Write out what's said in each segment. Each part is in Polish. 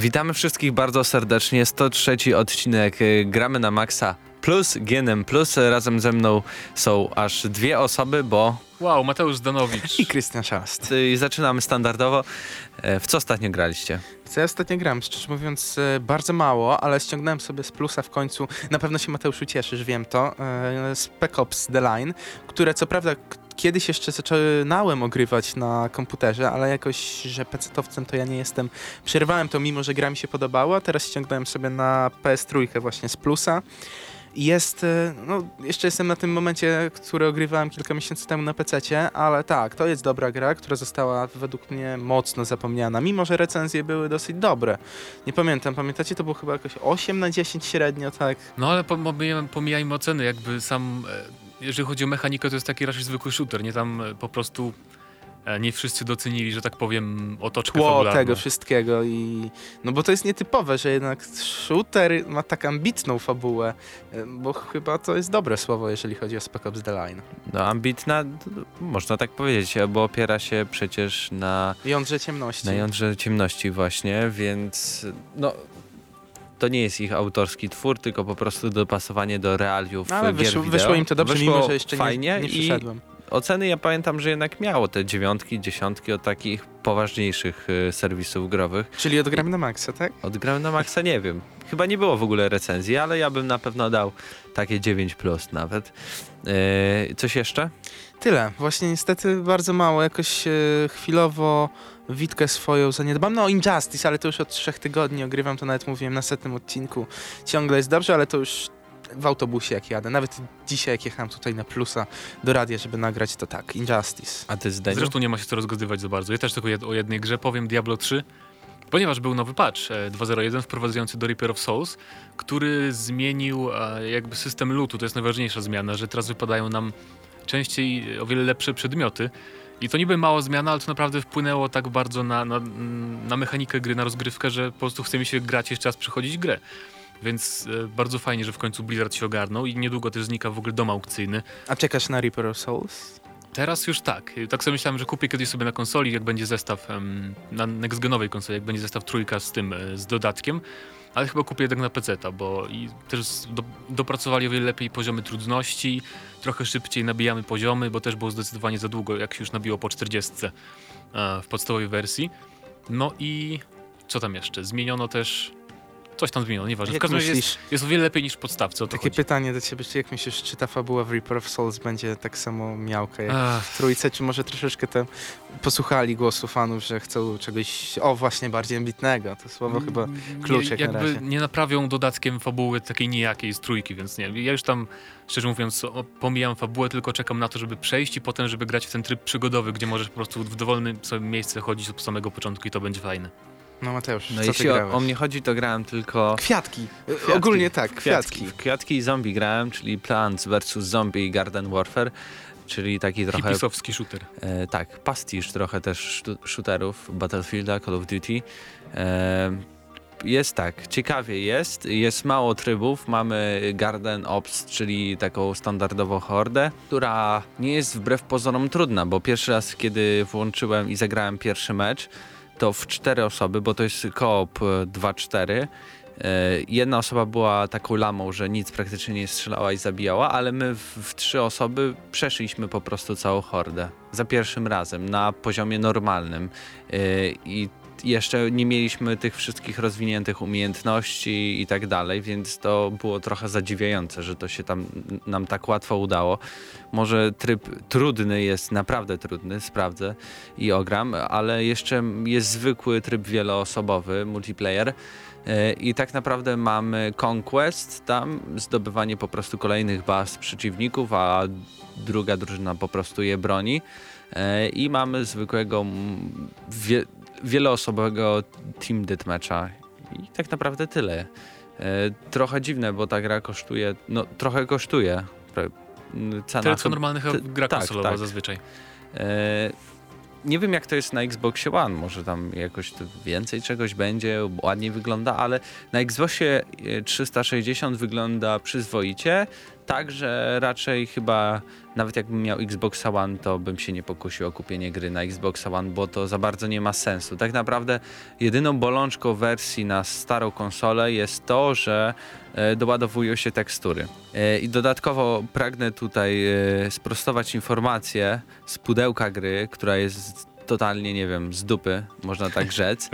Witamy wszystkich bardzo serdecznie. 103 odcinek y, Gramy na Maxa plus GNM plus. Razem ze mną są aż dwie osoby, bo... Wow, Mateusz Zdanowicz. I Krystian Szast. Y, zaczynamy standardowo. E, w co ostatnio graliście? Co ja ostatnio gram, szczerze mówiąc, bardzo mało, ale ściągnąłem sobie z plusa w końcu. Na pewno się Mateuszu cieszysz, wiem to. Spec Ops The Line, które co prawda kiedyś jeszcze zaczynałem ogrywać na komputerze, ale jakoś, że PC-towcem to ja nie jestem. Przerwałem to, mimo że gra mi się podobała. Teraz ściągnąłem sobie na PS3 właśnie z plusa. Jest, e, no jeszcze jestem na tym momencie, który ogrywałem kilka miesięcy temu na PC, ale tak, to jest dobra gra, która została według mnie mocno zapomniana, mimo że recenzje były dosyć dobre. Nie pamiętam, pamiętacie, to było chyba jakoś 8 na 10 średnio, tak? No ale pomijajmy, pomijajmy oceny, jakby sam, e, jeżeli chodzi o mechanikę, to jest taki raczej zwykły shooter, nie tam e, po prostu E, nie wszyscy docenili, że tak powiem, otoczkę Tło fabularną. tego wszystkiego i... No bo to jest nietypowe, że jednak shooter ma tak ambitną fabułę, e, bo chyba to jest dobre słowo, jeżeli chodzi o Spec Ops The Line. No ambitna, można tak powiedzieć, bo opiera się przecież na... Jądrze ciemności. Na jądrze ciemności właśnie, więc no to nie jest ich autorski twór, tylko po prostu dopasowanie do realiów Ale gier wyszło, wyszło im to dobrze, wyszło mimo że jeszcze fajnie nie, nie i przyszedłem oceny ja pamiętam, że jednak miało te dziewiątki, dziesiątki od takich poważniejszych y, serwisów growych. Czyli odgramy na maksa, tak? Odgramy na maksa nie wiem. Chyba nie było w ogóle recenzji, ale ja bym na pewno dał takie 9 plus nawet. Yy, coś jeszcze? Tyle. Właśnie niestety bardzo mało. Jakoś e, chwilowo Witkę swoją zaniedbam. No Injustice, ale to już od trzech tygodni ogrywam, to nawet mówiłem na setnym odcinku. Ciągle jest dobrze, ale to już w autobusie jak jadę. Nawet dzisiaj jak jechałem tutaj na plusa do radia, żeby nagrać, to tak, Injustice. A ty zdanie? Zresztą nie ma się co rozgadywać za bardzo. Ja też tylko jed o jednej grze powiem, Diablo 3. Ponieważ był nowy patch 2.0.1 e, wprowadzający do Reaper of Souls, który zmienił e, jakby system lootu. To jest najważniejsza zmiana, że teraz wypadają nam częściej o wiele lepsze przedmioty. I to niby mała zmiana, ale to naprawdę wpłynęło tak bardzo na, na, na mechanikę gry, na rozgrywkę, że po prostu chcemy się grać jeszcze raz przychodzić grę. Więc e, bardzo fajnie, że w końcu Blizzard się ogarnął i niedługo też znika w ogóle dom aukcyjny. A czekasz na Reaper of Souls? Teraz już tak. Tak sobie myślałem, że kupię kiedyś sobie na konsoli, jak będzie zestaw, na nextgenowej konsoli, jak będzie zestaw trójka z tym, e, z dodatkiem. Ale chyba kupię jednak na PC, bo i też do, dopracowali o wiele lepiej poziomy trudności, trochę szybciej nabijamy poziomy, bo też było zdecydowanie za długo, jak się już nabiło po 40 e, w podstawowej wersji. No i co tam jeszcze? Zmieniono też Coś tam zmieniono, nieważne. Jak w każdym razie jest, jest o wiele lepiej niż w podstawce. Takie chodzi. pytanie do ciebie, czy jak myślisz, czy ta fabuła w Reaper of Souls będzie tak samo miałka jak Ach. w trójce, czy może troszeczkę tam posłuchali głosu fanów, że chcą czegoś, o właśnie, bardziej ambitnego. To słowo mm, chyba kluczek nie, jakby na razie. nie naprawią dodatkiem fabuły takiej nijakiej z trójki, więc nie. Ja już tam, szczerze mówiąc, pomijam fabułę, tylko czekam na to, żeby przejść i potem, żeby grać w ten tryb przygodowy, gdzie możesz po prostu w dowolnym sobie miejsce chodzić od samego początku i to będzie fajne. No Mateusz, no co jeśli o, o, mnie chodzi, to grałem tylko... Kwiatki. kwiatki. Ogólnie tak, kwiatki. kwiatki. Kwiatki i zombie grałem, czyli Plants vs. Zombie Garden Warfare, czyli taki trochę... Hipisowski shooter. E, tak, pastisz trochę też shooterów Battlefielda, Call of Duty. E, jest tak, ciekawie jest, jest mało trybów, mamy Garden Ops, czyli taką standardową hordę, która nie jest wbrew pozorom trudna, bo pierwszy raz kiedy włączyłem i zagrałem pierwszy mecz, to w cztery osoby, bo to jest koop 2-4. E, e, jedna osoba była taką lamą, że nic praktycznie nie strzelała i zabijała, ale my w, w, trzy osoby przeszliśmy po prostu całą hordę. Za pierwszym razem, na poziomie normalnym. E, I jeszcze nie mieliśmy tych wszystkich rozwiniętych umiejętności i tak dalej, więc to było trochę zadziwiające, że to się tam nam tak łatwo udało. Może tryb trudny jest, naprawdę trudny, sprawdzę i ogram, ale jeszcze jest zwykły tryb wieloosobowy, multiplayer. E, I tak naprawdę mamy conquest, tam zdobywanie po prostu kolejnych baz przeciwników, a druga drużyna po prostu je broni. E, I mamy zwykłego wieloosobowego team deathmatcha i tak naprawdę tyle. E, trochę dziwne, bo ta gra kosztuje, no trochę kosztuje. Cena Tyle co normalnych gra tak, konsolowa tak. zazwyczaj. E, nie wiem jak to jest na Xboxie One, może tam jakoś więcej czegoś będzie, ładniej wygląda, ale na Xboxie 360 wygląda przyzwoicie, tak, że raczej chyba nawet jakbym miał Xbox One, to bym się nie pokusił o kupienie gry na Xbox One, bo to za bardzo nie ma sensu. Tak naprawdę jedyną bolączką wersji na starą konsolę jest to, że e, doładowują się tekstury. E, I dodatkowo pragnę tutaj e, sprostować informację z pudełka gry, która jest totalnie, nie wiem, z dupy, można tak rzec,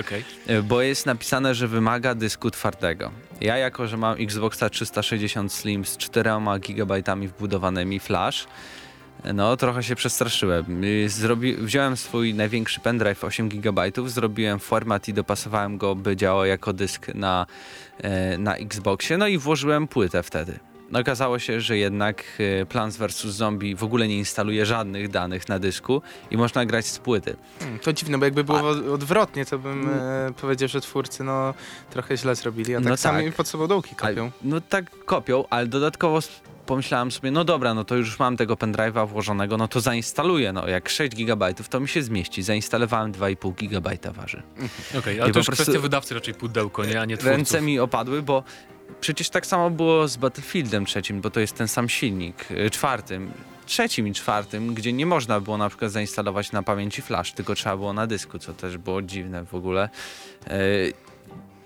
e, bo jest napisane, że wymaga dysku twardego. Ja jako, że mam Xboxa 360 Slim z 4 GB wbudowanymi flash, no trochę się przestraszyłem. Y, Zrobi, wziąłem swój największy pendrive 8 GB, zrobiłem format i dopasowałem go, by działał jako dysk na, e, na Xboxie, no i włożyłem płytę wtedy. No, okazało się, że jednak e, Plants vs. Zombie w ogóle nie instaluje żadnych danych na dysku i można grać z płyty. Hmm, to dziwne, bo jakby było odwrotnie, to bym e, powiedział, że twórcy no trochę źle zrobili, a tak No sami tak. pod sobą dołki kopią. A, no tak kopią, ale dodatkowo pomyślałem sobie, no dobra, no to już mam tego pendrive'a włożonego, no to zainstaluję, no jak 6 GB to mi się zmieści. Zainstalowałem 2,5 GB waży. Okej, ale I to już prostu- kwestia wydawcy raczej pudełko, nie? A nie twórców. Ręce mi opadły, bo przecież tak samo było z Battlefieldem trzecim, bo to jest ten sam silnik, y, czwartym, trzecim i czwartym, gdzie nie można było na przykład zainstalować na pamięci flash, tylko trzeba było na dysku, co też było dziwne w ogóle. Y,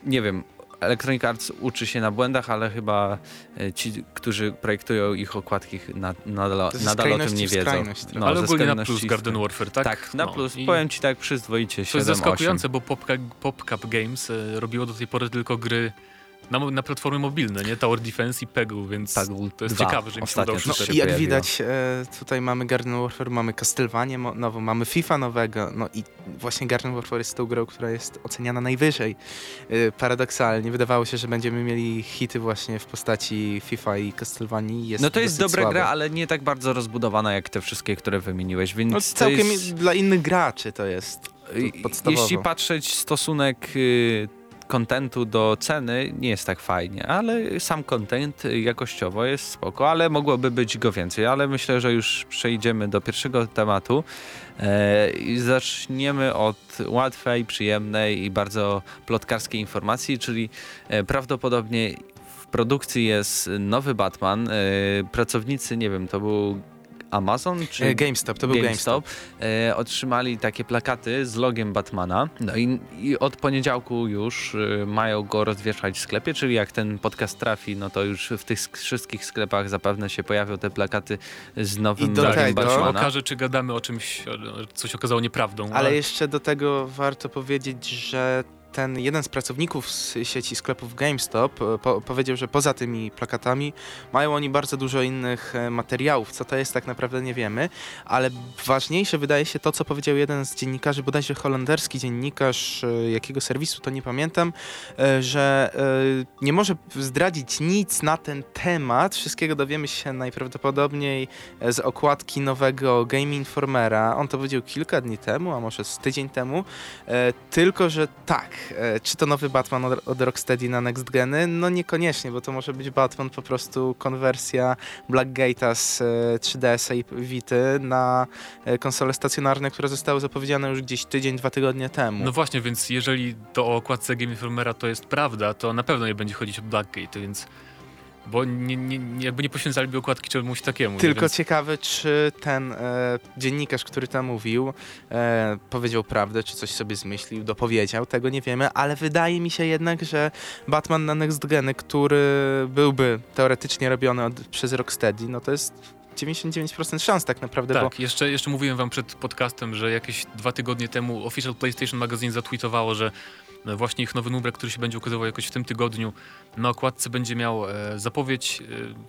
Nie wiem, Electronic Arts uczy się na błędach, ale chyba y, ci, którzy projektują ich okładki na, nadal, nadal o tym nie wiedzą. skrajność trochę. ale ogólnie na plus Garden Warfare, tak? Tak, na No. plus. I Powiem ci tak przyzwoicie To jest 7 zaskakujące, bo PopCap, Games robiło do tej pory tylko gry na, na platformy mobilne, nie? Tower Defense i Pegu, więc Peggle to jest 2 ciekawe, że im się udało się I jak pojawiło. widać, e, tutaj mamy Garden Warfare, mamy Castlevanię mo- nową, mamy FIFA nowego, no i właśnie Garden Warfare jest tą grą, która jest oceniana najwyżej. E, paradoksalnie, wydawało się, że będziemy mieli hity właśnie w postaci FIFA i Castlevanii. Jest No to jest dobra słabe. gra, ale nie tak bardzo rozbudowana jak te wszystkie, które wymieniłeś, więc No to całkiem jest, dla innych graczy to jest. podstawowo. jeśli patrzeć stosunek y, kontentu do ceny, nie jest tak fajnie, ale sam kontent jakościowo jest spoko, ale mogłoby być go więcej, ale myślę, że już przejdziemy do pierwszego tematu e, i zaczniemy od łatwej, przyjemnej i bardzo plotkarskiej informacji, czyli e, prawdopodobnie w produkcji jest nowy Batman. E, pracownicy, nie wiem, to był Amazon czy E, GameStop, to był GameStop. e, otrzymali takie plakaty z logiem Batmana. No i, i od poniedziałku już e, mają go rozwieszać w sklepie, czyli jak ten podcast trafi, no to już w tych wszystkich sklepach zapewne się pojawią te plakaty z nowym I do logiem tego- Batmana. Okaże, czy gadamy o czymś, o- co się okazało nieprawdą. Ale jeszcze do tego warto powiedzieć, że ten jeden z pracowników z sieci sklepów GameStop e, po, powiedział, że poza tymi plakatami mają oni bardzo dużo innych e, materiałów. Co to jest, tak naprawdę nie wiemy, ale ważniejsze wydaje się to, co powiedział jeden z dziennikarzy, bodajże holenderski dziennikarz e, jakiego serwisu, to nie pamiętam, że nie może zdradzić nic na ten temat. Wszystkiego dowiemy się najprawdopodobniej z okładki nowego Game Informera. On to powiedział kilka dni temu, a może z tydzień temu. Tylko, że tak, czy to nowy Batman od, Rocksteady na Next Geny? No niekoniecznie, bo to może być Batman po prostu konwersja Blackgate'a z e, 3DS-a i Vity na e, konsole stacjonarne, które zostały zapowiedziane już gdzieś tydzień, dwa tygodnie temu. No właśnie, więc jeżeli to o okładce Game Informera to jest prawda, to na pewno nie będzie chodzić o Blackgate, więc... Bo nie, nie, nie, jakby nie poświęcaliby okładki czemuś takiemu. Tylko więc... ciekawe, czy ten e, dziennikarz, który tam mówił, e, powiedział prawdę, czy coś sobie zmyślił, dopowiedział, tego nie wiemy, ale wydaje mi się jednak, że Batman na Next Geny, który byłby teoretycznie robiony od, przez Rocksteady, no to jest 99% szans tak naprawdę, bo Tak, jeszcze, jeszcze mówiłem wam przed podcastem, że jakieś dwa tygodnie temu Official PlayStation Magazine zatweetowało, że właśnie ich nowy numer, który się będzie ukazywał jakoś w tym tygodniu, na okładce będzie miał e, zapowiedź e,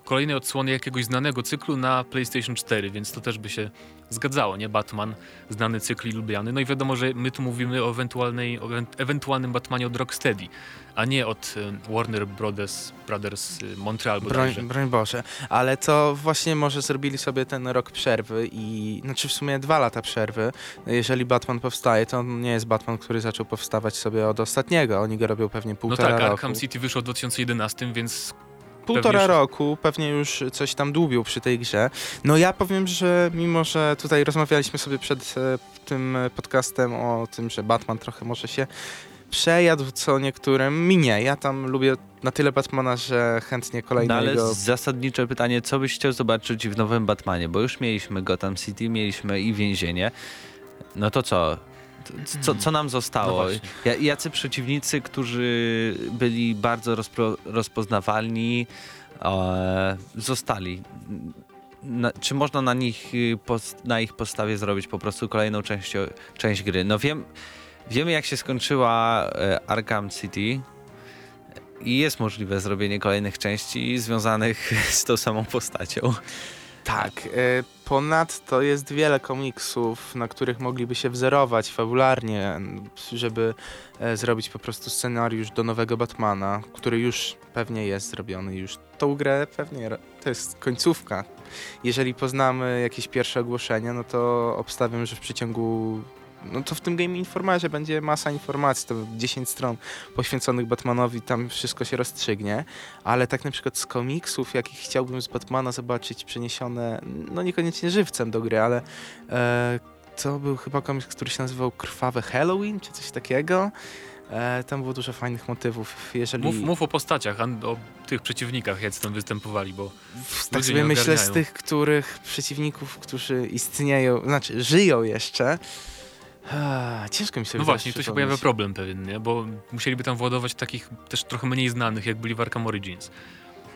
kolejnej odsłony jakiegoś znanego cyklu na PlayStation 4, więc to też by się zgadzało, nie? Batman, znany cykl i lubiany. No i wiadomo, że my tu mówimy o, ewentualnej, o ewen- ewentualnym Batmanie od Rocksteady, a nie od e, Warner Brothers, Brothers e, Montreal broń, broń Boże, ale to właśnie może zrobili sobie ten rok przerwy i, znaczy w sumie dwa lata przerwy. Jeżeli Batman powstaje, to on nie jest Batman, który zaczął powstawać sobie od ostatniego, oni go robią pewnie No półtora tak, roku. Arkham City wyszło w 2011, więc Półtora Pewnie roku, pewnie już coś tam dłubił przy tej grze. No ja powiem, że mimo, że tutaj rozmawialiśmy sobie przed e, tym podcastem o tym, że Batman trochę może się przejadł co niektórym. Mi nie. Ja tam lubię na tyle Batmana, że chętnie No kolejnego... ale zasadnicze pytanie, co byś chciał zobaczyć w nowym Batmanie? Bo już mieliśmy Gotham City, mieliśmy i więzienie. No to co? Co, co nam No zostało? Ja- Jacy przeciwnicy, którzy byli bardzo rozpro, rozpoznawalni, e, zostali? Na, czy można na nich, y, na ich podstawie zrobić po prostu kolejną część, część gry? No wiem, wiemy jak się skończyła e, Arkham City i jest możliwe zrobienie kolejnych części związanych z tą samą postacią. Tak. e, Ponadto jest wiele komiksów, na których mogliby się wzorować fabularnie, żeby e, zrobić po prostu scenariusz do nowego Batmana, który już pewnie jest zrobiony. Już tą grę pewnie to jest końcówka. Jeżeli poznamy jakieś pierwsze ogłoszenia, no to obstawiam, że w przeciągu no to w tym Game Informerze będzie masa informacji, to 10 stron poświęconych Batmanowi, tam wszystko się rozstrzygnie, ale tak na przykład z komiksów, jakich chciałbym z Batmana zobaczyć przeniesione, no niekoniecznie żywcem do gry, ale e, to był chyba komiks, który się nazywał Krwawe Halloween, czy coś takiego. E, tam było dużo fajnych motywów, jeżeli... Mów, mów o postaciach, o tych przeciwnikach, jak tam występowali, bo tak sobie myślę z tych, których przeciwników, którzy istnieją, znaczy żyją jeszcze. Ciężko mi sobie no właśnie, tu się pojawia problem pewien, nie? Bo musieliby tam władować takich też trochę mniej znanych, jak byli w Arkham Origins.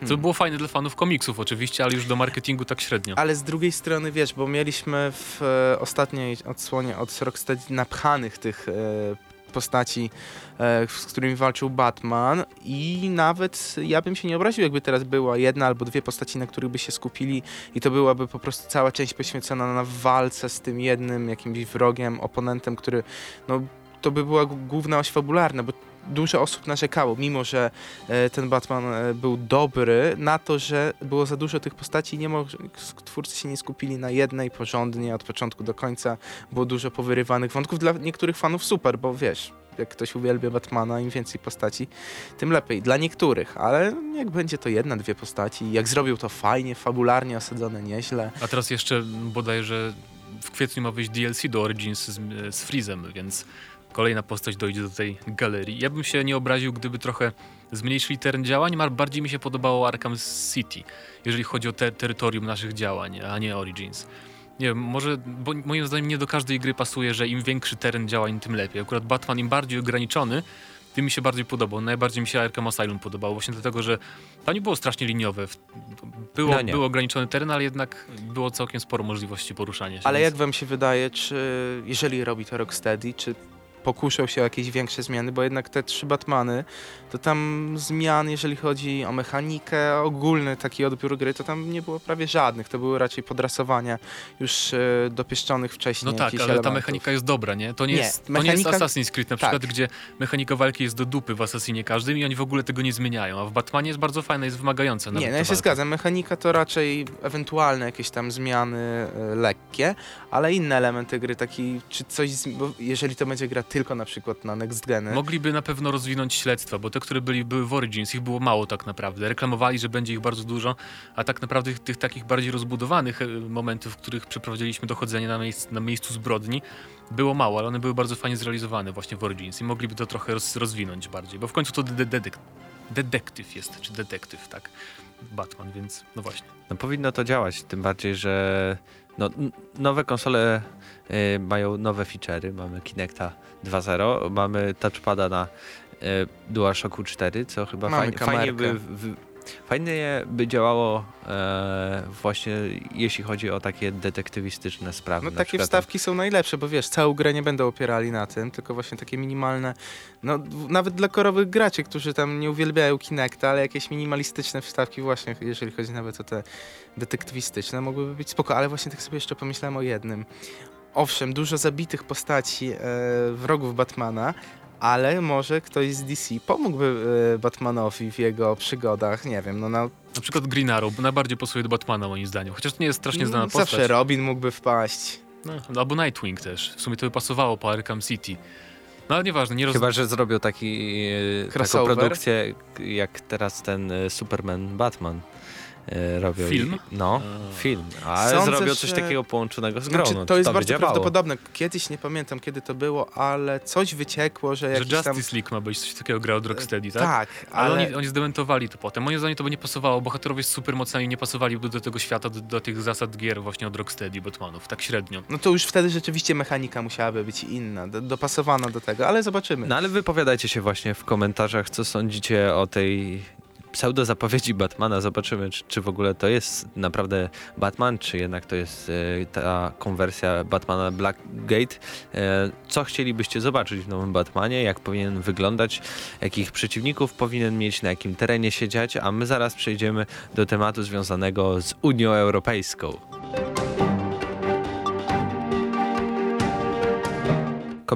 Co Hmm. było fajne dla fanów komiksów oczywiście, ale już do marketingu tak średnio. Ale z drugiej strony, wiesz, bo mieliśmy w e, ostatniej odsłonie od Rocksteady napchanych tych e, postaci, e, z którymi walczył Batman i nawet ja bym się nie obraził, jakby teraz była jedna albo dwie postaci, na których by się skupili i to byłaby po prostu cała część poświęcona na walce z tym jednym jakimś wrogiem, oponentem, który, no, to by była główna oś fabularna, bo dużo osób narzekało, mimo że e, ten Batman e, był dobry, na to, że było za dużo tych postaci i nie twórcy się nie skupili na jednej porządnie od początku do końca. Było dużo powyrywanych wątków. Dla niektórych fanów super, bo wiesz, jak ktoś uwielbia Batmana, im więcej postaci, tym lepiej. Dla niektórych, ale jak będzie to jedna, dwie postaci, jak zrobił to fajnie, fabularnie osadzone nieźle. A teraz jeszcze bodajże w kwietniu ma wyjść DLC do Origins z, z Freezem, więc kolejna postać dojdzie do tej galerii. Ja bym się nie obraził, gdyby trochę zmniejszyli teren działań, bardziej mi się podobało Arkham City, jeżeli chodzi o te terytorium naszych działań, a nie Origins. Nie wiem, może, bo moim zdaniem nie do każdej gry pasuje, że im większy teren działań, tym lepiej. Akurat Batman im bardziej ograniczony, tym mi się bardziej podobał. Najbardziej mi się Arkham Asylum podobało, właśnie dlatego, że tam nie było strasznie liniowe. Było, No był ograniczony teren, ale jednak było całkiem sporo możliwości poruszania się. Ale więc- jak wam się wydaje, czy jeżeli robi to Rocksteady, czy pokuszał się o jakieś większe zmiany, bo jednak te trzy Batmany, to tam zmian, jeżeli chodzi o mechanikę, ogólny taki odbiór gry, to tam nie było prawie żadnych. To były raczej podrasowania już e, dopieszczonych wcześniej No tak, ale ta elementów. mechanika jest dobra, nie? To nie, Nie, jest, to nie mechanika- jest Assassin's Creed na przykład, tak. gdzie mechanika walki jest do dupy w Assassinie każdym i oni w ogóle tego nie zmieniają, a w Batmanie jest bardzo fajna, jest wymagająca. Nie, no ta ja się zgadzam. Mechanika to raczej ewentualne jakieś tam zmiany e, lekkie, ale inne elementy gry, taki, czy coś, jeżeli to będzie gra tylko na przykład na next geny, Mogliby na pewno rozwinąć śledztwa, bo te, które byli, były w Origins, ich było mało tak naprawdę. Reklamowali, że będzie ich bardzo dużo, a tak naprawdę tych, tych takich bardziej rozbudowanych e, momentów, w których przeprowadziliśmy dochodzenie na, miejsc, na miejscu zbrodni, było mało, ale one były bardzo fajnie zrealizowane właśnie w Origins i mogliby to trochę roz, rozwinąć bardziej, bo w końcu to de dedek jest, czy detektyw, tak, Batman, więc no właśnie. No powinno to działać, tym bardziej, że no, nowe konsole y, mają nowe feature'y. Mamy Kinecta 2.0, mamy touchpada na y, DualShocku 4, co chyba fajnie, fajnie by, kamerkę. w, fajnie by działało e, właśnie jeśli chodzi o takie detektywistyczne sprawy. No takie przykład wstawki są najlepsze, bo wiesz, całą grę nie będą opierali na tym, tylko właśnie takie minimalne, no nawet dla korowych graczy, którzy tam nie uwielbiają Kinecta, ale jakieś minimalistyczne wstawki właśnie, jeżeli chodzi nawet o te detektywistyczne, mogłyby być spoko, ale właśnie tak sobie jeszcze pomyślałem o jednym. Owszem, dużo zabitych postaci e, wrogów Batmana, ale może ktoś z DC pomógłby e, Batmanowi w jego przygodach, nie wiem, no na Na przykład Green Arrow, bo najbardziej pasuje do Batmana moim zdaniem, chociaż to nie jest strasznie znana Mm, postać. Zawsze Robin mógłby wpaść. No, albo Nightwing też. W sumie to by pasowało po Arkham City. No ale nieważne, nie roz... Chyba, że zrobią taki, e, taką produkcję jak teraz ten e, Superman Batman. E, robią. Film? No, A. film. Ale Sądzę, zrobią coś że- takiego połączonego z grą. Znaczy, to jest by bardzo prawdopodobne. Kiedyś nie pamiętam kiedy to było, ale coś wyciekło, że Że jakiś Justice tam... League ma być coś takiego gra od Rocksteady, tak? Tak, Ale, ale... oni, oni zdementowali to potem. Moim zdaniem to by nie pasowało. Bohaterowie z supermocami nie pasowaliby do tego świata, do, do tych zasad gier właśnie od Rocksteady, Batmanów. Tak średnio. No to już wtedy rzeczywiście mechanika musiałaby być inna, do, dopasowana do tego, ale zobaczymy. No ale wypowiadajcie się właśnie w komentarzach, co sądzicie o tej pseudo zapowiedzi Batmana. Zobaczymy, czy, czy w ogóle to jest naprawdę Batman, czy jednak to jest e, ta konwersja Batmana Blackgate. E, co chcielibyście zobaczyć w nowym Batmanie, jak powinien wyglądać, jakich przeciwników powinien mieć, na jakim terenie siedzieć, a my zaraz przejdziemy do tematu związanego z Unią Europejską.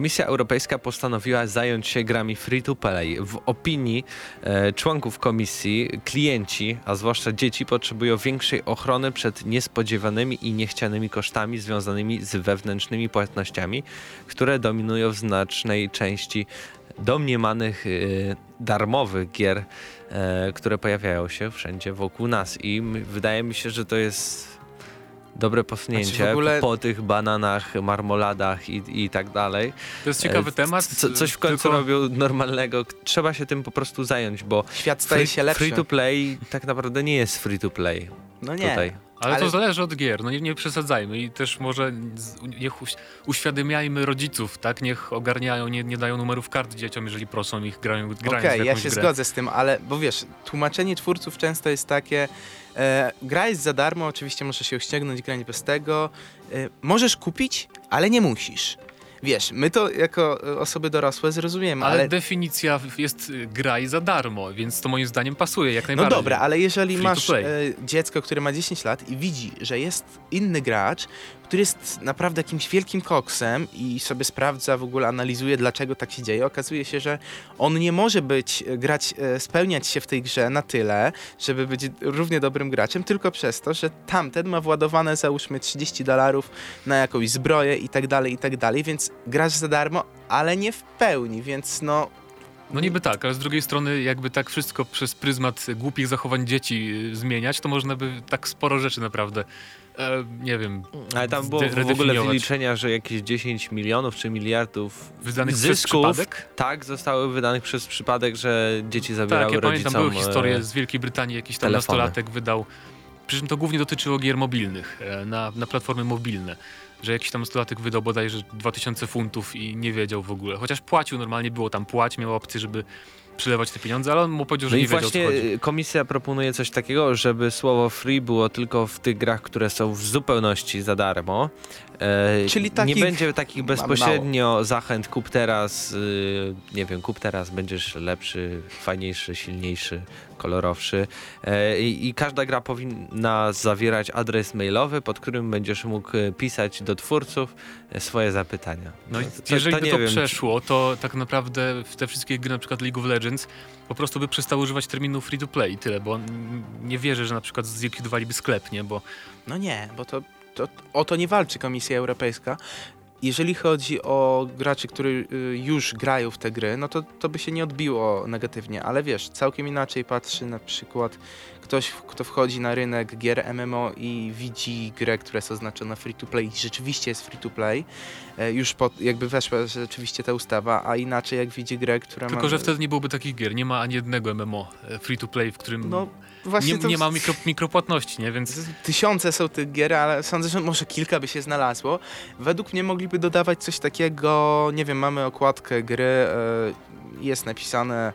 Komisja Europejska postanowiła zająć się grami free-to-play. W opinii e, członków komisji klienci, a zwłaszcza dzieci, potrzebują większej ochrony przed niespodziewanymi i niechcianymi kosztami związanymi z wewnętrznymi płatnościami, które dominują w znacznej części domniemanych e, darmowych gier, e, które pojawiają się wszędzie wokół nas. I wydaje mi się, że to jest dobre posunięcie Znaczy w ogóle- po, tych bananach, marmoladach i, i tak dalej. To jest ciekawy E, temat. Co, coś w końcu tylko- robią normalnego. Trzeba się tym po prostu zająć, bo Świat staje się lepszy. free to play tak naprawdę nie jest free to play no nie. tutaj. Ale, to Ale- zależy od gier, no nie, nie przesadzajmy i też może niech uś, uświadamiajmy rodziców, tak? Niech ogarniają, nie, nie dają numerów kart dzieciom, jeżeli proszą ich, grają, grają Okej, w ja się grę. zgodzę z tym, ale bo wiesz, tłumaczenie twórców często jest takie, e, gra jest za darmo, oczywiście możesz się ściągnąć, grać bez tego, e, możesz kupić, ale nie musisz. Wiesz, my to jako e, osoby dorosłe zrozumiemy, Ale, ale... definicja jest y, graj za darmo, więc to moim zdaniem pasuje jak No najbardziej. dobra, ale jeżeli Free masz e, dziecko, które ma 10 lat i widzi, że jest inny gracz, który jest naprawdę jakimś wielkim koksem i sobie sprawdza, w ogóle analizuje, dlaczego tak się dzieje, okazuje się, że on nie może być, e, grać, e, spełniać się w tej grze na tyle, żeby być równie dobrym graczem, tylko przez to, że tamten ma władowane załóżmy 30 dolarów na jakąś zbroję i tak dalej, i tak dalej, więc grasz za darmo, ale nie w pełni, więc no No niby tak, ale z drugiej strony jakby tak wszystko przez pryzmat głupich zachowań dzieci y, zmieniać, to można by tak sporo rzeczy naprawdę, e, nie wiem, Ale tam było w ogóle wyliczenia, że jakieś 10 milionów czy miliardów wydanych przez zysków przypadek. tak zostały wydanych przez przypadek, że dzieci zabierały Tak, ja pamiętam, rodzicom były historie e, z Wielkiej Brytanii, jakiś tam telefony. nastolatek wydał, przy czym to głównie dotyczyło gier mobilnych, e, na, na platformy mobilne, że jakiś tam nastolatek wydał bodajże 2000 funtów i nie wiedział w ogóle, chociaż płacił normalnie, było tam płać, miał opcję, żeby przylewać te pieniądze, ale on mu powiedział, że No i nie wiedział, o właśnie y, komisja proponuje coś takiego, żeby słowo free było tylko w tych grach, które są w zupełności za darmo. E, Czyli nie takich będzie takich bezpośrednio zachęt kup teraz, y, nie wiem, kup teraz, będziesz lepszy, fajniejszy, silniejszy, kolorowszy. E, i, I każda gra powinna zawierać adres mailowy, pod którym będziesz mógł e, pisać do twórców e, swoje zapytania. No i To- to- jeżeli to by nie to wiem, czy- przeszło, to tak naprawdę w te wszystkie gry, na przykład League of Legends, po prostu by przestały używać terminu free to play i tyle, bo nie wierzę, że na przykład zlikwidowaliby sklep, nie, bo No nie, bo to, to o to nie walczy Komisja Europejska. Jeżeli chodzi o graczy, którzy y, już grają w te gry, no to, to by się nie odbiło negatywnie, ale wiesz, całkiem inaczej patrzy na przykład ktoś, kto wchodzi na rynek gier MMO i widzi grę, która jest oznaczona free to play i rzeczywiście jest free to play, e, już po, jakby weszła rzeczywiście ta ustawa, a inaczej jak widzi grę, która tylko, ma... że wtedy nie byłoby takich gier, nie ma ani jednego MMO e, free to play, w którym No właśnie nie, to nie ma mikro, mikropłatności, nie, więc Tysiące są tych gier, ale sądzę, że może kilka by się znalazło. Według mnie mogliby dodawać coś takiego, nie wiem, mamy okładkę gry, e, jest napisane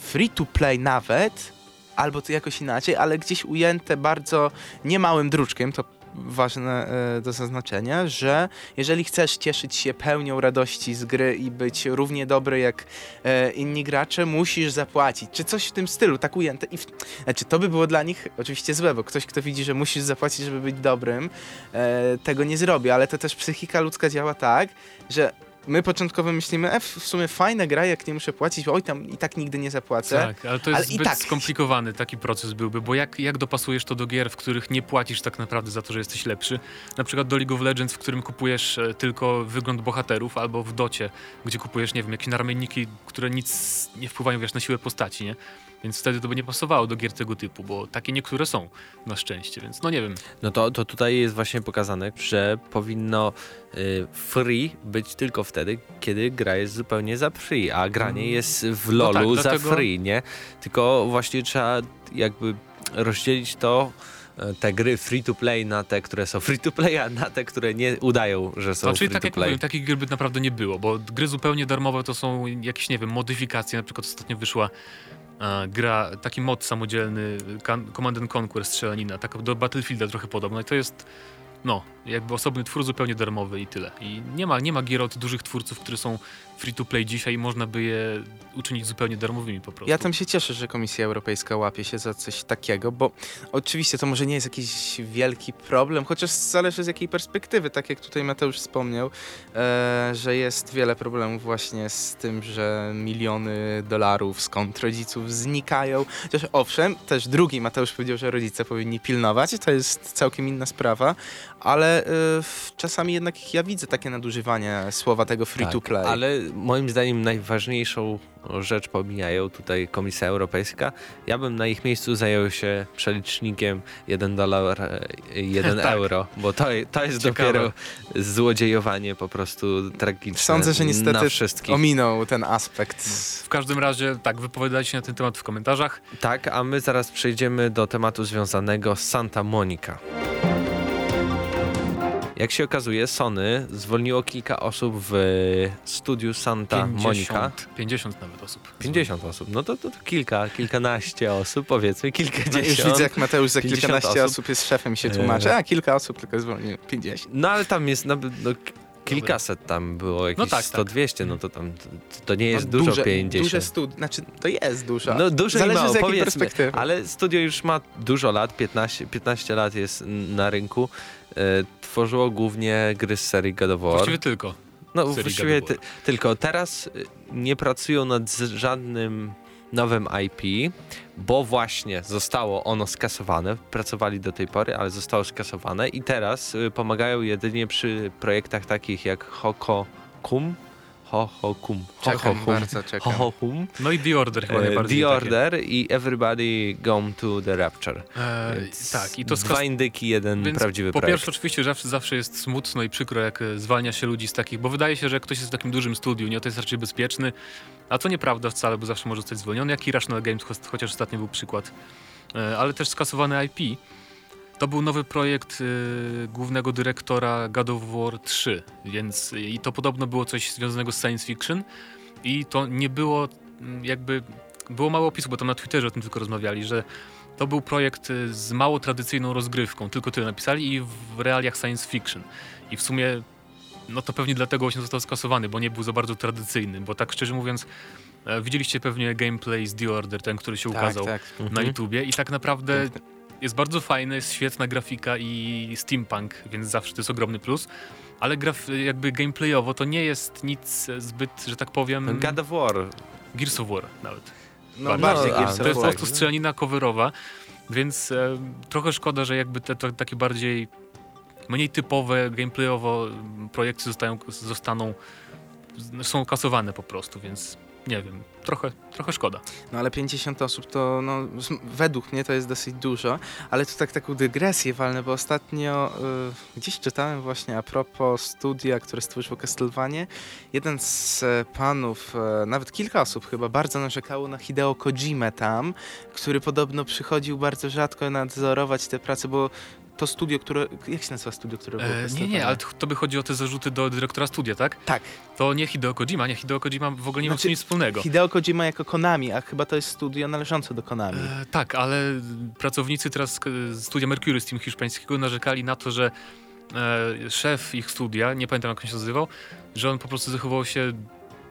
free to play nawet, albo to jakoś inaczej, ale gdzieś ujęte bardzo niemałym druczkiem, to ważne e, do zaznaczenia, że jeżeli chcesz cieszyć się pełnią radości z gry i być równie dobry jak e, inni gracze, musisz zapłacić. Czy coś w tym stylu, tak ujęte. I w, znaczy, to by było dla nich oczywiście złe, bo ktoś, kto widzi, że musisz zapłacić, żeby być dobrym, e, tego nie zrobi, ale to też psychika ludzka działa tak, że my początkowo myślimy, e, w sumie fajna gra, jak nie muszę płacić, oj tam i tak nigdy nie zapłacę. tak, ale to jest Ale i zbyt tak- skomplikowany taki proces byłby, bo jak, jak dopasujesz to do gier, w których nie płacisz tak naprawdę za to, że jesteś lepszy, na przykład do League of Legends, w którym kupujesz e, tylko wygląd bohaterów, albo w Docie, gdzie kupujesz, nie wiem, jakieś naramienniki, które nic nie wpływają, wiesz, na siłę postaci, nie? Więc wtedy to by nie pasowało do gier tego typu, bo takie niektóre są na szczęście, więc no nie wiem. No to, to tutaj jest właśnie pokazane, że powinno y, free być tylko wtedy, kiedy gra jest zupełnie za free, a granie Mm. jest w No tak, LoLu dlatego- za free, nie? Tylko właśnie trzeba jakby rozdzielić to e, te gry free to play na te, które są free to play, a na te, które nie udają, że są No, czyli free tak to jak play. mówiłem, takich gier by naprawdę nie było, bo gry zupełnie darmowe to są jakieś, nie wiem, modyfikacje. Na przykład ostatnio wyszła gra, taki mod samodzielny, Command and Conquer, strzelanina, taka do Battlefielda trochę podobna i to jest, no, jakby osobny twór zupełnie darmowy i tyle. I nie ma, nie ma gier od dużych twórców, które są free to play dzisiaj można by je uczynić zupełnie darmowymi po prostu. Ja tam się cieszę, że Komisja Europejska łapie się za coś takiego, bo oczywiście to może nie jest jakiś wielki problem, chociaż zależy z jakiej perspektywy, tak jak tutaj Mateusz wspomniał, e, że jest wiele problemów właśnie z tym, że miliony dolarów z kont rodziców znikają. Chociaż owszem, też drugi Mateusz powiedział, że rodzice powinni pilnować, to jest całkiem inna sprawa, ale e, czasami jednak ja widzę takie nadużywanie słowa tego free to Tak, play. Ale moim zdaniem najważniejszą rzecz pomijają tutaj Komisja Europejska. Ja bym na ich miejscu zajął się przelicznikiem 1 dolar, e, 1 Tak. euro, bo to, to jest Ciekawe. dopiero złodziejowanie po prostu tragiczne Sądzę, że niestety ominął ten aspekt. W każdym razie, tak, wypowiadajcie się na ten temat w komentarzach. Tak, a my zaraz przejdziemy do tematu związanego z Santa Monica. Jak się okazuje, Sony zwolniło kilka osób w studiu Santa Monica. 50 nawet osób. 50 osób. No to, to, to kilka, kilkanaście osób, powiedzmy, No już kilkadziesiąt. widzę, jak Mateusz za 50 kilkanaście osób. osób. jest szefem i się tłumaczy. A kilka osób tylko zwolniło. 50. No ale tam jest, no, no, kilkaset tam było, jakieś tak, 100-200, no to tam, to, to nie jest No, dużo, duże, 50. Duże studi- znaczy to jest dużo. No dużo Zależy i mało, z jakiej perspektywy. ale studio już ma dużo lat, 15, 15 lat jest na rynku. E, tworzyło głównie gry z serii God of War. Właściwie tylko. No właściwie ty, tylko teraz y, nie pracują nad żadnym nowym IP, bo właśnie zostało ono skasowane. Pracowali do tej pory, ale zostało skasowane i teraz y, pomagają jedynie przy projektach takich jak Hoko Kum. Ho, ho, kum. Ho, Czekam, ho, hum. bardzo Ho, czekam. ho, hum. No i The Order chyba E, najbardziej The takie. Order i Everybody Gone to the Rapture. E, Więc tak, i to dwa skas- indyki, jeden Więc prawdziwy po projekt. pierwsze oczywiście zawsze, zawsze jest smutno i przykro, jak e, zwalnia się ludzi z takich, bo wydaje się, że jak ktoś jest w takim dużym studiu, nie, to jest raczej bezpieczny, a to nieprawda wcale, bo zawsze może zostać zwolniony, jak i Rational Games, cho- chociaż ostatnio był przykład, E, ale też skasowany IP. To był nowy projekt e, głównego dyrektora God of War 3, więc i to podobno było coś związanego z science fiction i to nie było mm, jakby, było mało opisu, bo tam na Twitterze o tym tylko rozmawiali, że to był projekt y, z mało tradycyjną rozgrywką, tylko tyle napisali i w realiach science fiction. I w sumie, no to pewnie dlatego właśnie został skasowany, bo nie był za bardzo tradycyjny, bo tak szczerze mówiąc, e, widzieliście pewnie gameplay z The Order, ten, który się ukazał Tak, tak. na Mhm. YouTubie i tak naprawdę jest bardzo fajny, jest świetna grafika i steampunk, więc zawsze to jest ogromny plus. Ale graf, jakby gameplayowo to nie jest nic zbyt, że tak powiem, God of War. Gears of War nawet. No, Bardziej. bardziej No, Gears of To jest po War. prostu strzelanina coverowa, więc e, trochę szkoda, że jakby te to, takie bardziej mniej typowe gameplayowo projekty zostają, zostaną są kasowane po prostu, więc nie wiem, trochę, trochę szkoda. No ale 50 osób to, no, według mnie to jest dosyć dużo, ale to tak taką dygresję walnę, bo ostatnio y, gdzieś czytałem właśnie a propos studia, które stworzyło Castlevania. Jeden z e, panów, e, nawet kilka osób chyba, bardzo narzekało na Hideo Kojimę tam, który podobno przychodził bardzo rzadko nadzorować te prace, bo to studio, które, jak się nazywa studio, które było E, nie, nie, ale to, by chodzi o te zarzuty do dyrektora studia, tak? Tak, To nie Hideo Kojima, nie, Hideo Kojima w ogóle nie ma Znaczy, tym nic wspólnego. Hideo Kojima jako Konami, a chyba to jest studio należące do Konami. E, tak, ale pracownicy teraz studia Mercury z Team hiszpańskiego narzekali na to, że e, szef ich studia, nie pamiętam jak on się nazywał, że on po prostu zachowywał się,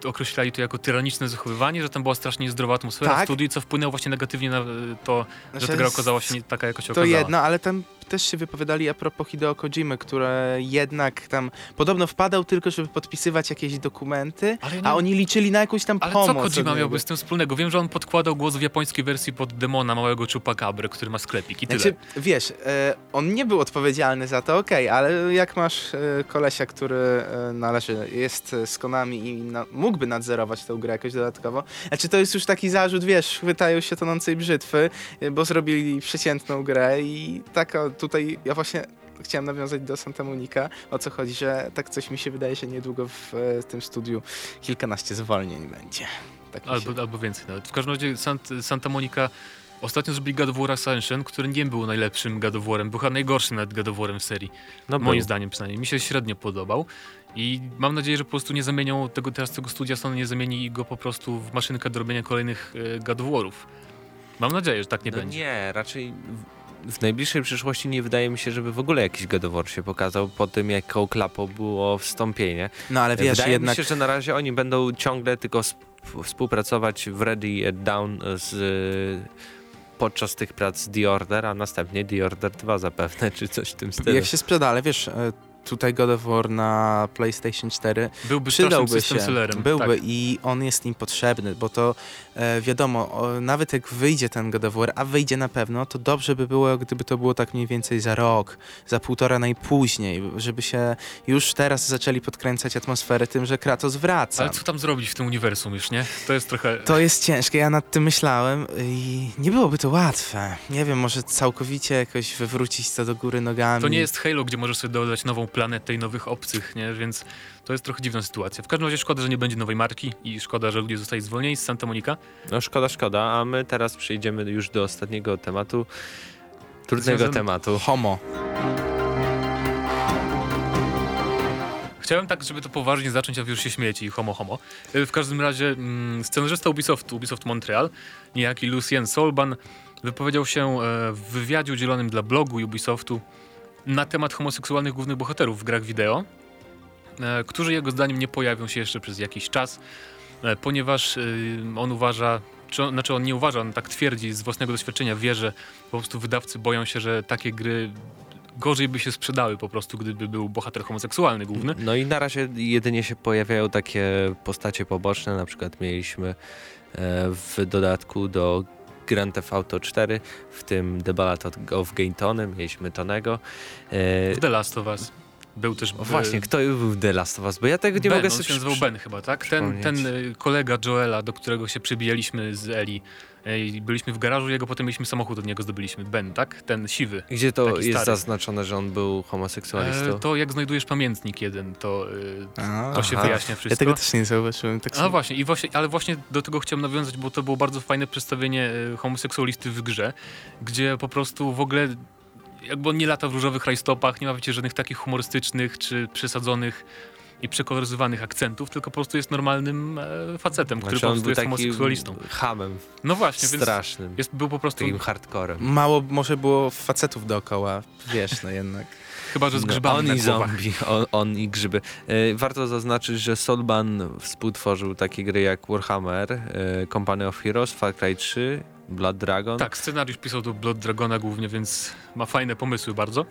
określali to jako tyraniczne zachowywanie, że tam była strasznie niezdrowa atmosfera Tak. w studiu, co wpłynęło właśnie negatywnie na e, to, że Znaczy, ta gra okazała się nie taka, jaka się To okazała. jedno, ale tam też się wypowiadali a propos Hideo Kojimy, które jednak tam podobno wpadał tylko, żeby podpisywać jakieś dokumenty, Ale a nie- oni liczyli na jakąś tam Ale pomoc. co Kojima miałby z tym wspólnego? Wiem, że on podkładał głos w japońskiej wersji pod demona małego Chupacabry, który ma sklepik i tyle. Znaczy, wiesz, e, on nie był odpowiedzialny za to, okej, ale jak masz e, kolesia, który e, należy, jest z Konami i na, mógłby nadzorować tę grę jakoś dodatkowo, znaczy to jest już taki zarzut, wiesz, chwytają się tonącej brzytwy, bo zrobili przeciętną grę i tak o, tutaj ja właśnie chciałem nawiązać do Santa Monica, o co chodzi, że tak coś mi się wydaje, że niedługo w e, tym studiu kilkanaście zwolnień będzie. Tak mi się Albo, albo więcej nawet. W każdym razie Sant, Santa Monica ostatnio zrobili God of War Ascension, który nie był najlepszym God of War'em, był chyba najgorszym nawet God of War'em w serii. No moim był. zdaniem przynajmniej. Mi się średnio podobał i mam nadzieję, że po prostu nie zamienią tego teraz tego studia Sony nie zamieni go po prostu w maszynkę do robienia kolejnych e, God of War'ów. Mam nadzieję, że tak nie no będzie. nie, raczej w, najbliższej przyszłości nie wydaje mi się, żeby w ogóle jakiś God się pokazał po tym, jaką klapą było wstąpienie. No ale wiesz, wydaje jednak mi się, że na razie oni będą ciągle tylko sp- współpracować w Ready and Down z podczas tych prac The Order, a następnie The Order 2 zapewne, czy coś w tym stylu. jak się sprzeda, ale wiesz, e, tutaj God of War na PlayStation 4 Byłby przydałby się, sellerem. byłby Tak. i on jest im potrzebny, bo to e, wiadomo, o, nawet jak wyjdzie ten God of War, a wyjdzie na pewno, to dobrze by było, gdyby to było tak mniej więcej za rok, za półtora najpóźniej, żeby się już teraz zaczęli podkręcać atmosferę tym, że Kratos wraca. Ale co tam zrobić w tym uniwersum już, nie? To jest trochę... To jest ciężkie, ja nad tym myślałem i nie byłoby to łatwe. Nie wiem, może całkowicie jakoś wywrócić to do góry nogami. To nie jest Halo, gdzie możesz sobie dodać nową planetę i nowych obcych, nie? Więc to jest trochę dziwna sytuacja. W każdym razie szkoda, że nie będzie nowej marki i szkoda, że ludzie zostali zwolnieni z Santa Monica. No szkoda, szkoda, a my teraz przejdziemy już do ostatniego tematu, trudnego tematu. Homo. Chciałem tak, żeby to poważnie zacząć, a już się śmieci, homo homo. Y, W każdym razie mm, scenarzysta Ubisoftu, Ubisoft Montreal, niejaki Lucien Solban, wypowiedział się e, w wywiadzie udzielonym dla blogu Ubisoftu na temat homoseksualnych głównych bohaterów w grach wideo, e, którzy jego zdaniem nie pojawią się jeszcze przez jakiś czas, e, ponieważ y, on uważa, czy on, znaczy on nie uważa, on tak twierdzi z własnego doświadczenia, wie, że po prostu wydawcy boją się, że takie gry gorzej by się sprzedały po prostu, gdyby był bohater homoseksualny główny. No i na razie jedynie się pojawiają takie postacie poboczne, na przykład mieliśmy e, w dodatku do Grand Theft Auto 4, w tym The Ballad of Tony, mieliśmy Tonego. E, The Last of Us był też... o właśnie, kto był w The Last of Us? Bo ja tego nie ben, mogę on sobie się nazywał Ben chyba, tak? Ten, ten y, kolega Joela, do którego się przybijaliśmy z Eli, i byliśmy w garażu jego, potem mieliśmy samochód od niego zdobyliśmy. Ben, tak? Ten siwy. Gdzie to jest stary. zaznaczone, że on był homoseksualistą? E, to jak znajdujesz pamiętnik jeden, to, A, to się Aha. wyjaśnia Ja wszystko. tego też nie zauważyłem. Tak A sobie- właśnie, i właśnie, ale właśnie do tego chciałem nawiązać, bo to było bardzo fajne przedstawienie e, homoseksualisty w grze, gdzie po prostu w ogóle jakby on nie lata w różowych rajstopach, nie ma wiecie żadnych takich humorystycznych czy przesadzonych i przekoloryzowanych akcentów, tylko po prostu jest normalnym e, facetem, który Znaczy po on prostu był jest homoseksualistą. hamem No właśnie, więc strasznym, jest, był po prostu, takim hardcorem. Mało może było facetów dookoła, wiesz, no jednak. chyba że z No, grzybami on na i zombie, on, on i grzyby. E, warto zaznaczyć, że Solban współtworzył takie gry jak Warhammer, e, Company of Heroes, Far Cry 3, Blood Dragon. Tak, scenariusz pisał do Blood Dragona głównie, więc ma fajne pomysły bardzo.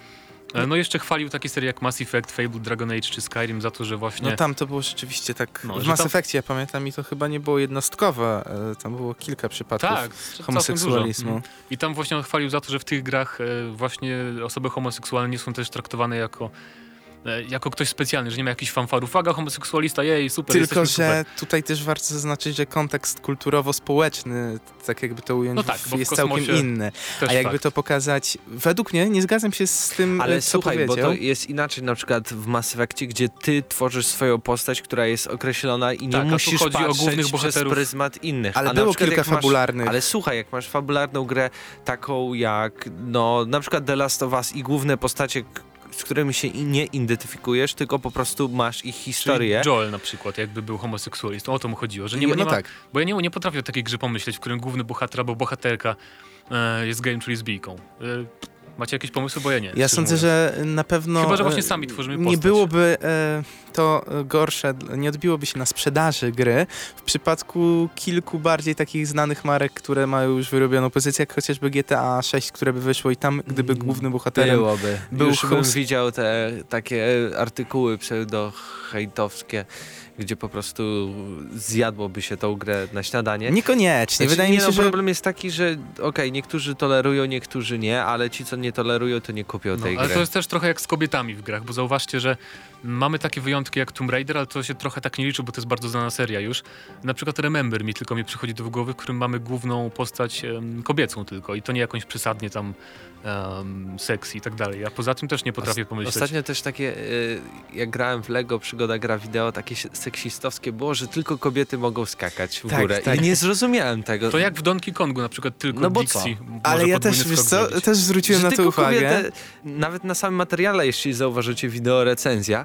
E, No jeszcze chwalił takie serie jak Mass Effect, Fable, Dragon Age czy Skyrim za to, że właśnie... No tam to było rzeczywiście tak. No, w Mass tam- Effectie, ja pamiętam, i to chyba nie było jednostkowe. e, Tam było kilka przypadków tak, homoseksualizmu. Mm. I tam właśnie on chwalił za to, że w tych grach e, właśnie osoby homoseksualne nie są też traktowane jako, jako ktoś specjalny, że nie ma jakichś fanfarów. Uwaga, homoseksualista, jej, super, Tylko, że super. tutaj też warto zaznaczyć, że kontekst kulturowo-społeczny, tak jakby to ująć, No tak, bo w jest całkiem inny. A jakby fakt. to pokazać, według mnie, nie zgadzam się z tym, Ale e, co słuchaj, bo powiedział. to jest inaczej na przykład w Mass Effectie, gdzie ty tworzysz swoją postać, która jest określona i nie Tak, musisz chodzi o patrzeć głównych przez bohaterów. pryzmat innych. Ale A było przykład kilka jak masz- fabularnych. Ale słuchaj, jak masz fabularną grę taką jak, no, na przykład The Last of Us i główne postacie, z którymi się nie identyfikujesz, tylko po prostu masz ich Czyli historię. Joel na przykład, jakby był homoseksualistą, o to mu chodziło, że nie, ma, nie no ma, tak. bo ja nie, nie potrafię o takiej grze pomyśleć, w którym główny bohater albo bohaterka e, jest gejem czy lesbijką. E, Macie jakieś pomysły? Bo ja nie. Ja sądzę, mówiąc. że na pewno. Chyba, że właśnie e, sami tworzymy Nie postać. byłoby e, to gorsze, nie odbiłoby się na sprzedaży gry w przypadku kilku bardziej takich znanych marek, które mają już wyrobioną pozycję, jak chociażby GTA 6, które by wyszło i tam, gdyby Mm, głównym bohaterem Byłoby. był Już bym host- widział te takie artykuły pseudo-hejtowskie, gdzie po prostu zjadłoby się tą grę na śniadanie. Niekoniecznie. Znaczy, Wydaje nie, mi się, no, że problem jest taki, że okej, niektórzy tolerują, niektórzy nie, ale ci, co nie tolerują, to nie kupią No, tej ale gry. to jest też trochę jak z kobietami w grach, bo zauważcie, że mamy takie wyjątki jak Tomb Raider, ale to się trochę tak nie liczy, bo to jest bardzo znana seria już. Na przykład Remember mi tylko mi przychodzi do głowy, w którym mamy główną postać em, kobiecą tylko i to nie jakąś przesadnie tam um, seks i tak dalej. A poza tym też nie potrafię pomyśleć. Ostatnio też takie, y, jak grałem w Lego Przygoda gra wideo, takie się- seksistowskie było, że tylko kobiety mogą skakać w Tak, górę. tak. I nie zrozumiałem tego. To jak w Donkey Kongu na przykład tylko No bo Dixie Ale ja też, wiesz co, też zwróciłem że na to uwagę. kobietę, nawet na samym materiale, jeśli zauważycie wideo recenzja,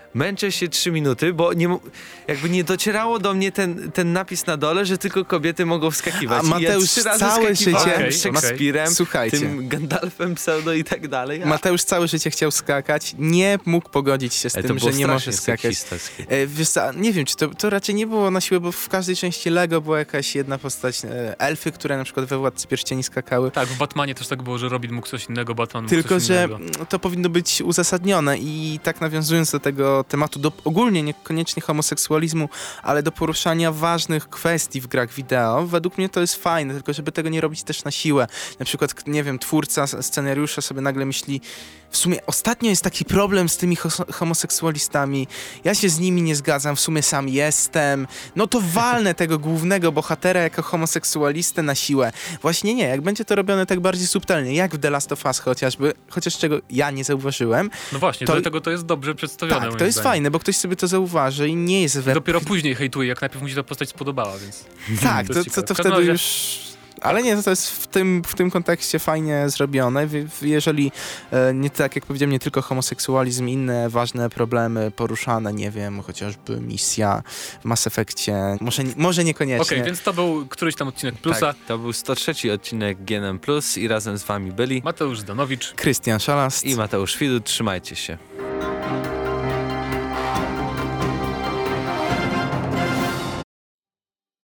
męczę się trzy minuty, bo nie, jakby nie docierało do mnie ten, ten napis na dole, że tylko kobiety mogą wskakiwać. A Mateusz ja całe życie- Okej, Szekspirem, Słuchajcie. tym Gandalfem pseudo i tak dalej. a- Mateusz całe życie chciał skakać, nie mógł pogodzić się z Ale to tym, że nie może skakać. E, Wiesz co, nie wiem, czy to, to raczej nie było na siłę, bo w każdej części Lego była jakaś jedna postać, e, elfy, które na przykład we Władcy Pierścieni skakały. Tak, w Batmanie też tak było, że Robin mógł coś innego, Batman mógł Tylko, coś że innego. to powinno być uzasadnione i tak nawiązując do tego tematu, do, ogólnie niekoniecznie homoseksualizmu, ale do poruszania ważnych kwestii w grach wideo, według mnie to jest fajne, tylko żeby tego nie robić też na siłę. Na przykład, nie wiem, twórca scenariusza sobie nagle myśli, w sumie ostatnio jest taki problem z tymi homoseksualistami, ja się z nimi nie zgadzam, w sumie sam jestem, no to walnę tego głównego bohatera jako homoseksualistę na siłę. Właśnie nie, jak będzie to robione tak bardziej subtelnie, jak w The Last of Us chociażby, chociaż czego ja nie zauważyłem, No właśnie, to- dlatego to jest dobrze przedstawione. tak, to jest zdaniem. fajne, bo ktoś sobie to zauważy i nie jest we... Dopiero później hejtuje, jak najpierw mu się ta postać spodobała, więc... Tak, to to, jest to, to wtedy razie- już... Ale nie, to jest w tym, w tym kontekście fajnie zrobione. Jeżeli e, nie tak jak powiedziałem, nie tylko homoseksualizm, inne ważne problemy poruszane, nie wiem, chociażby misja w Mass Effectie, może, może niekoniecznie. Okej, więc to był któryś tam odcinek Plusa. Tak, to był 103 odcinek GNM Plus i razem z wami byli Mateusz Zdanowicz. Krystian Szalast. i Mateusz Widut. Trzymajcie się.